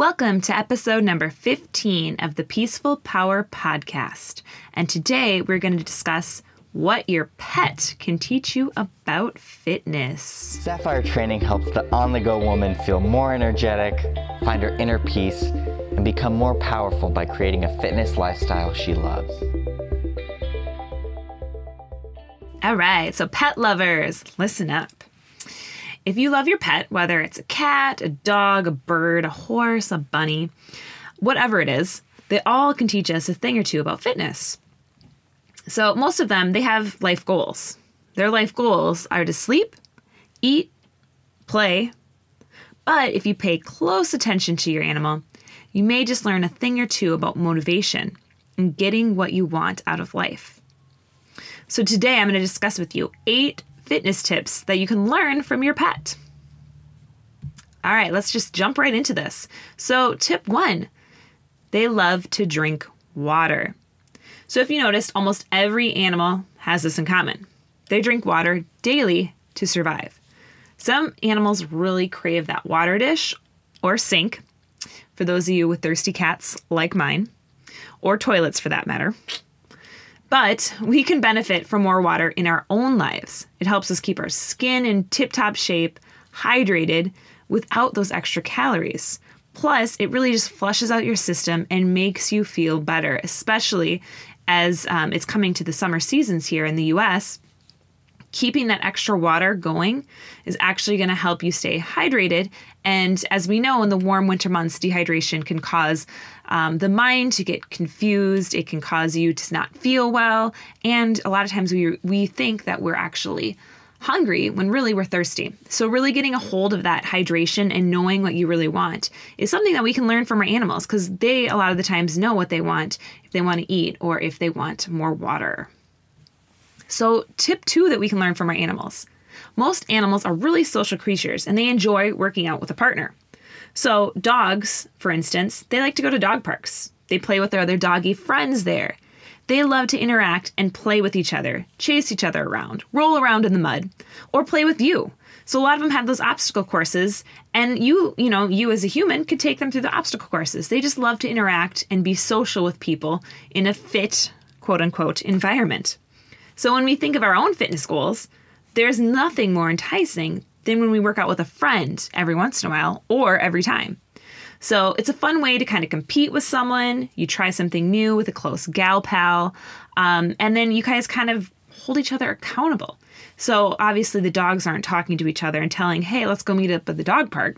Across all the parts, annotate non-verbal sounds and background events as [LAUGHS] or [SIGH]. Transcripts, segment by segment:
Welcome to episode number 15 of the Peaceful Power Podcast. And today we're going to discuss what your pet can teach you about fitness. Sapphire training helps the on the go woman feel more energetic, find her inner peace, and become more powerful by creating a fitness lifestyle she loves. All right, so pet lovers, listen up. If you love your pet, whether it's a cat, a dog, a bird, a horse, a bunny, whatever it is, they all can teach us a thing or two about fitness. So, most of them, they have life goals. Their life goals are to sleep, eat, play. But if you pay close attention to your animal, you may just learn a thing or two about motivation and getting what you want out of life. So, today I'm going to discuss with you eight fitness tips that you can learn from your pet. All right, let's just jump right into this. So, tip one they love to drink water. So, if you noticed, almost every animal has this in common they drink water daily to survive. Some animals really crave that water dish or sink, for those of you with thirsty cats like mine, or toilets for that matter. But we can benefit from more water in our own lives. It helps us keep our skin in tip top shape, hydrated, without those extra calories. Plus, it really just flushes out your system and makes you feel better, especially as um, it's coming to the summer seasons here in the US, keeping that extra water going is actually going to help you stay hydrated. And as we know, in the warm winter months, dehydration can cause um, the mind to get confused. It can cause you to not feel well. And a lot of times we, we think that we're actually hungry when really we're thirsty. So, really getting a hold of that hydration and knowing what you really want is something that we can learn from our animals because they, a lot of the times, know what they want if they want to eat or if they want more water. So, tip two that we can learn from our animals most animals are really social creatures and they enjoy working out with a partner. So, dogs, for instance, they like to go to dog parks. They play with their other doggy friends there. They love to interact and play with each other, chase each other around, roll around in the mud, or play with you. So a lot of them have those obstacle courses and you, you know, you as a human could take them through the obstacle courses. They just love to interact and be social with people in a fit, quote unquote, environment. So when we think of our own fitness goals, there's nothing more enticing than when we work out with a friend every once in a while or every time. So it's a fun way to kind of compete with someone. You try something new with a close gal pal, um, and then you guys kind of hold each other accountable. So obviously the dogs aren't talking to each other and telling, "Hey, let's go meet up at the dog park."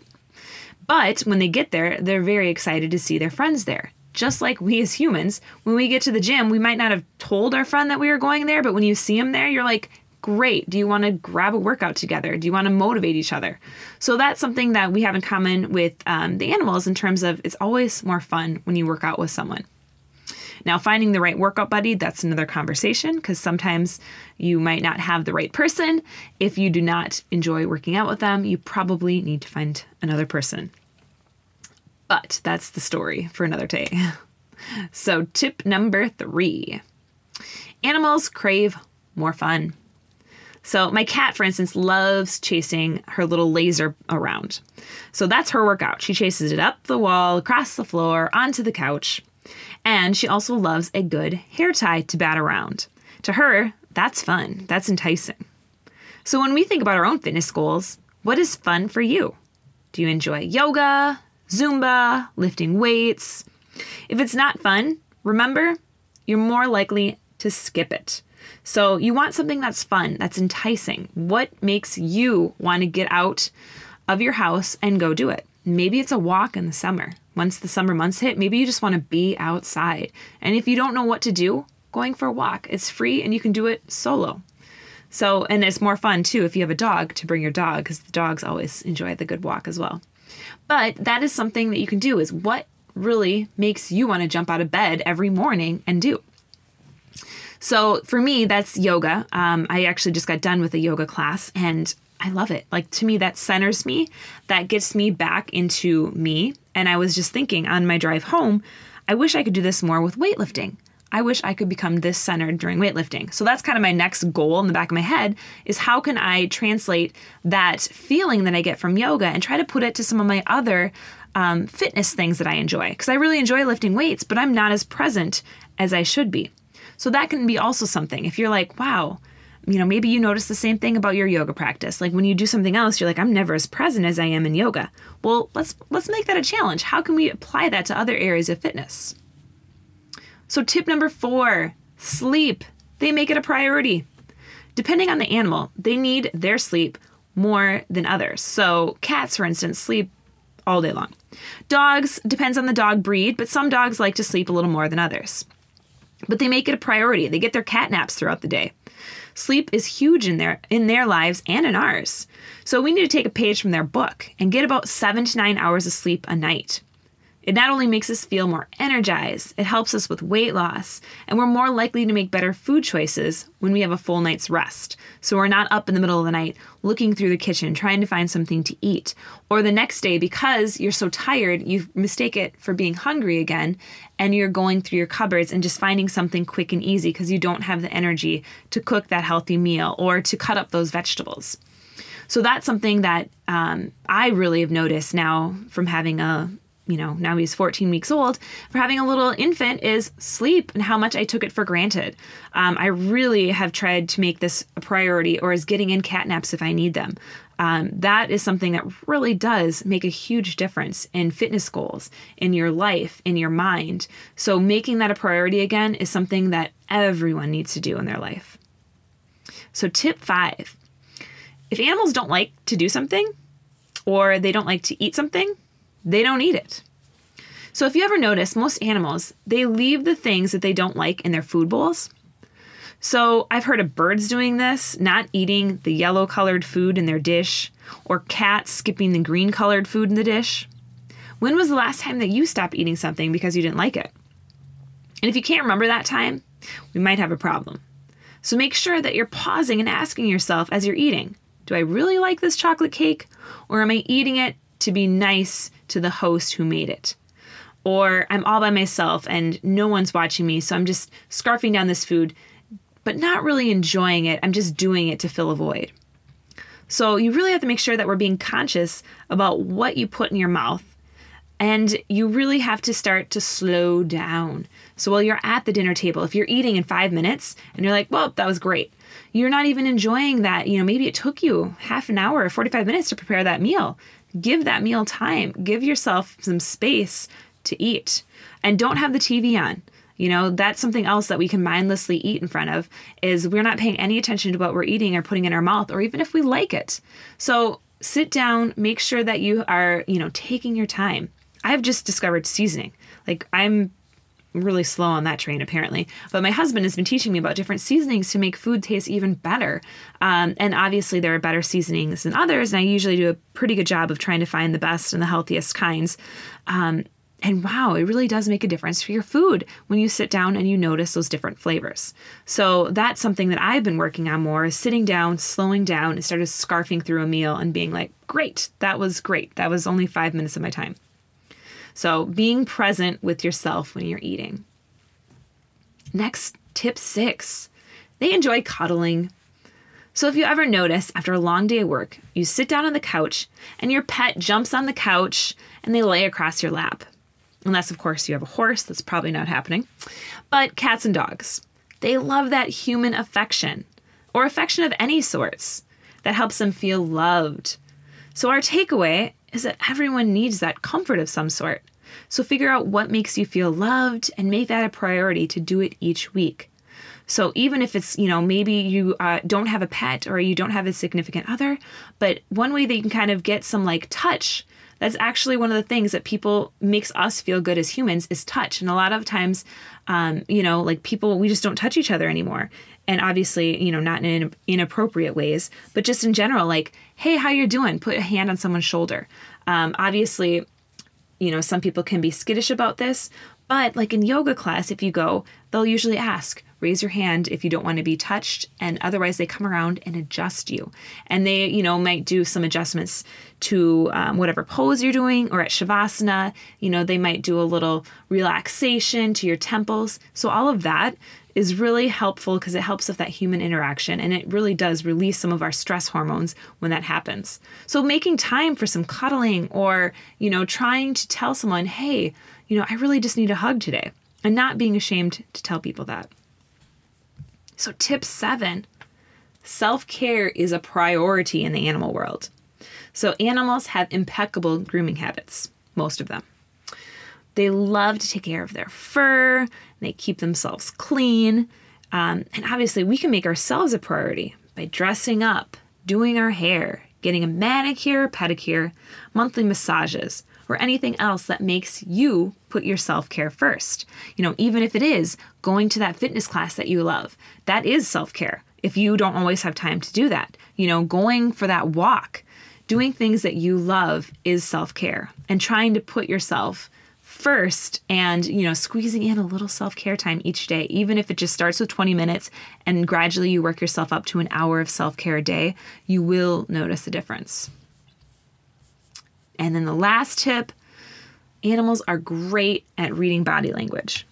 But when they get there, they're very excited to see their friends there. Just like we as humans, when we get to the gym, we might not have told our friend that we were going there, but when you see them there, you're like, Great. Do you want to grab a workout together? Do you want to motivate each other? So that's something that we have in common with um, the animals in terms of it's always more fun when you work out with someone. Now, finding the right workout buddy, that's another conversation because sometimes you might not have the right person. If you do not enjoy working out with them, you probably need to find another person. But that's the story for another day. [LAUGHS] So, tip number three animals crave more fun. So, my cat, for instance, loves chasing her little laser around. So, that's her workout. She chases it up the wall, across the floor, onto the couch. And she also loves a good hair tie to bat around. To her, that's fun, that's enticing. So, when we think about our own fitness goals, what is fun for you? Do you enjoy yoga, Zumba, lifting weights? If it's not fun, remember, you're more likely to skip it. So you want something that's fun, that's enticing. What makes you want to get out of your house and go do it? Maybe it's a walk in the summer. Once the summer months hit, maybe you just want to be outside. And if you don't know what to do, going for a walk. It's free and you can do it solo. So, and it's more fun too if you have a dog to bring your dog because the dogs always enjoy the good walk as well. But that is something that you can do is what really makes you want to jump out of bed every morning and do. So for me, that's yoga. Um, I actually just got done with a yoga class and I love it. Like to me, that centers me, that gets me back into me. And I was just thinking on my drive home, I wish I could do this more with weightlifting. I wish I could become this centered during weightlifting. So that's kind of my next goal in the back of my head is how can I translate that feeling that I get from yoga and try to put it to some of my other um, fitness things that I enjoy. Because I really enjoy lifting weights, but I'm not as present as I should be. So that can be also something. If you're like, wow, you know, maybe you notice the same thing about your yoga practice. Like when you do something else, you're like, I'm never as present as I am in yoga. Well, let's let's make that a challenge. How can we apply that to other areas of fitness? So tip number 4, sleep. They make it a priority. Depending on the animal, they need their sleep more than others. So cats, for instance, sleep all day long. Dogs depends on the dog breed, but some dogs like to sleep a little more than others. But they make it a priority. They get their cat naps throughout the day. Sleep is huge in their in their lives and in ours. So we need to take a page from their book and get about 7 to 9 hours of sleep a night. It not only makes us feel more energized, it helps us with weight loss, and we're more likely to make better food choices when we have a full night's rest. So we're not up in the middle of the night looking through the kitchen trying to find something to eat. Or the next day, because you're so tired, you mistake it for being hungry again, and you're going through your cupboards and just finding something quick and easy because you don't have the energy to cook that healthy meal or to cut up those vegetables. So that's something that um, I really have noticed now from having a you know, now he's 14 weeks old, for having a little infant is sleep and how much I took it for granted. Um, I really have tried to make this a priority or is getting in cat naps if I need them. Um, that is something that really does make a huge difference in fitness goals, in your life, in your mind. So, making that a priority again is something that everyone needs to do in their life. So, tip five if animals don't like to do something or they don't like to eat something, they don't eat it. So if you ever notice, most animals, they leave the things that they don't like in their food bowls. So I've heard of birds doing this, not eating the yellow colored food in their dish, or cats skipping the green colored food in the dish. When was the last time that you stopped eating something because you didn't like it? And if you can't remember that time, we might have a problem. So make sure that you're pausing and asking yourself as you're eating Do I really like this chocolate cake? Or am I eating it to be nice to the host who made it. Or I'm all by myself and no one's watching me, so I'm just scarfing down this food, but not really enjoying it. I'm just doing it to fill a void. So you really have to make sure that we're being conscious about what you put in your mouth. And you really have to start to slow down. So while you're at the dinner table, if you're eating in five minutes and you're like, well, that was great, you're not even enjoying that. You know, maybe it took you half an hour or 45 minutes to prepare that meal. Give that meal time. Give yourself some space to eat. And don't have the TV on. You know, that's something else that we can mindlessly eat in front of is we're not paying any attention to what we're eating or putting in our mouth or even if we like it. So, sit down, make sure that you are, you know, taking your time. I've just discovered seasoning. Like I'm really slow on that train apparently but my husband has been teaching me about different seasonings to make food taste even better um, and obviously there are better seasonings than others and i usually do a pretty good job of trying to find the best and the healthiest kinds um, and wow, it really does make a difference for your food when you sit down and you notice those different flavors. So that's something that I've been working on more is sitting down, slowing down, and started scarfing through a meal and being like, great, that was great. That was only five minutes of my time. So, being present with yourself when you're eating. Next, tip six they enjoy cuddling. So, if you ever notice after a long day of work, you sit down on the couch and your pet jumps on the couch and they lay across your lap. Unless, of course, you have a horse, that's probably not happening. But cats and dogs, they love that human affection or affection of any sorts that helps them feel loved. So, our takeaway is that everyone needs that comfort of some sort. So figure out what makes you feel loved and make that a priority to do it each week. So even if it's, you know, maybe you uh, don't have a pet or you don't have a significant other, but one way that you can kind of get some like touch that's actually one of the things that people makes us feel good as humans is touch and a lot of times um, you know like people we just don't touch each other anymore and obviously you know not in inappropriate ways but just in general like hey how you doing? Put a hand on someone's shoulder. Um, obviously you know some people can be skittish about this but like in yoga class if you go they'll usually ask raise your hand if you don't want to be touched and otherwise they come around and adjust you and they you know might do some adjustments to um, whatever pose you're doing or at shavasana you know they might do a little relaxation to your temples so all of that is really helpful because it helps with that human interaction and it really does release some of our stress hormones when that happens. So making time for some cuddling or, you know, trying to tell someone, "Hey, you know, I really just need a hug today." And not being ashamed to tell people that. So tip 7, self-care is a priority in the animal world. So animals have impeccable grooming habits, most of them. They love to take care of their fur, they keep themselves clean. Um, and obviously, we can make ourselves a priority by dressing up, doing our hair, getting a manicure, pedicure, monthly massages, or anything else that makes you put your self care first. You know, even if it is going to that fitness class that you love, that is self care. If you don't always have time to do that, you know, going for that walk, doing things that you love is self care and trying to put yourself first and you know squeezing in a little self-care time each day even if it just starts with 20 minutes and gradually you work yourself up to an hour of self-care a day you will notice a difference and then the last tip animals are great at reading body language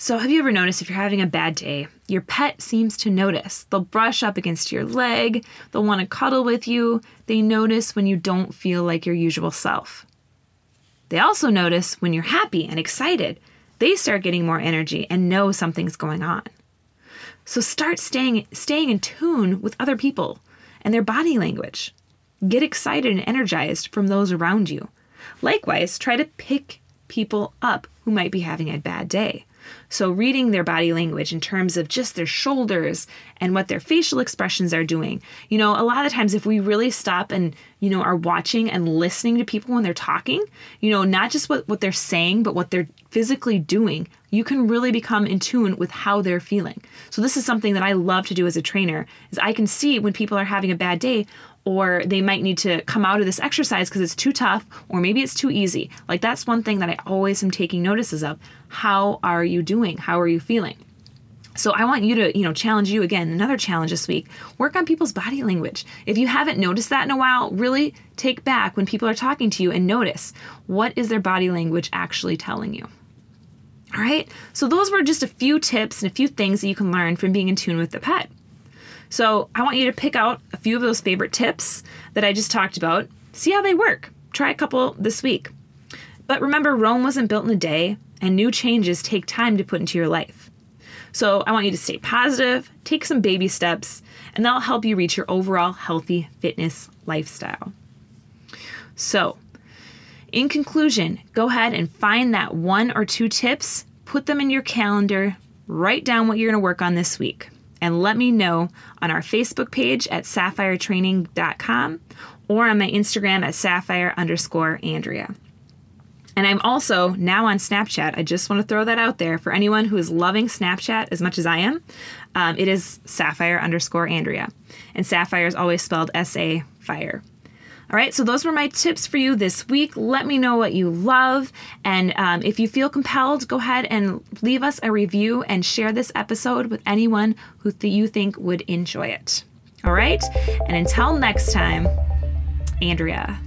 so have you ever noticed if you're having a bad day your pet seems to notice they'll brush up against your leg they'll want to cuddle with you they notice when you don't feel like your usual self they also notice when you're happy and excited, they start getting more energy and know something's going on. So start staying staying in tune with other people and their body language. Get excited and energized from those around you. Likewise, try to pick people up who might be having a bad day. So, reading their body language in terms of just their shoulders and what their facial expressions are doing. You know, a lot of times, if we really stop and, you know, are watching and listening to people when they're talking, you know, not just what, what they're saying, but what they're physically doing, you can really become in tune with how they're feeling. So, this is something that I love to do as a trainer is I can see when people are having a bad day or they might need to come out of this exercise because it's too tough or maybe it's too easy. Like that's one thing that I always am taking notices of. How are you doing? How are you feeling? So I want you to, you know, challenge you again. Another challenge this week. Work on people's body language. If you haven't noticed that in a while, really take back when people are talking to you and notice what is their body language actually telling you. All right? So those were just a few tips and a few things that you can learn from being in tune with the pet. So I want you to pick out a few of those favorite tips that I just talked about, see how they work. Try a couple this week. But remember, Rome wasn't built in a day, and new changes take time to put into your life. So I want you to stay positive, take some baby steps, and that'll help you reach your overall healthy fitness lifestyle. So, in conclusion, go ahead and find that one or two tips, put them in your calendar, write down what you're going to work on this week and let me know on our Facebook page at sapphiretraining.com or on my Instagram at sapphire underscore Andrea. And I'm also now on Snapchat. I just want to throw that out there for anyone who is loving Snapchat as much as I am. Um, it is sapphire underscore Andrea. And sapphire is always spelled S A fire. All right, so those were my tips for you this week. Let me know what you love. And um, if you feel compelled, go ahead and leave us a review and share this episode with anyone who th- you think would enjoy it. All right, and until next time, Andrea.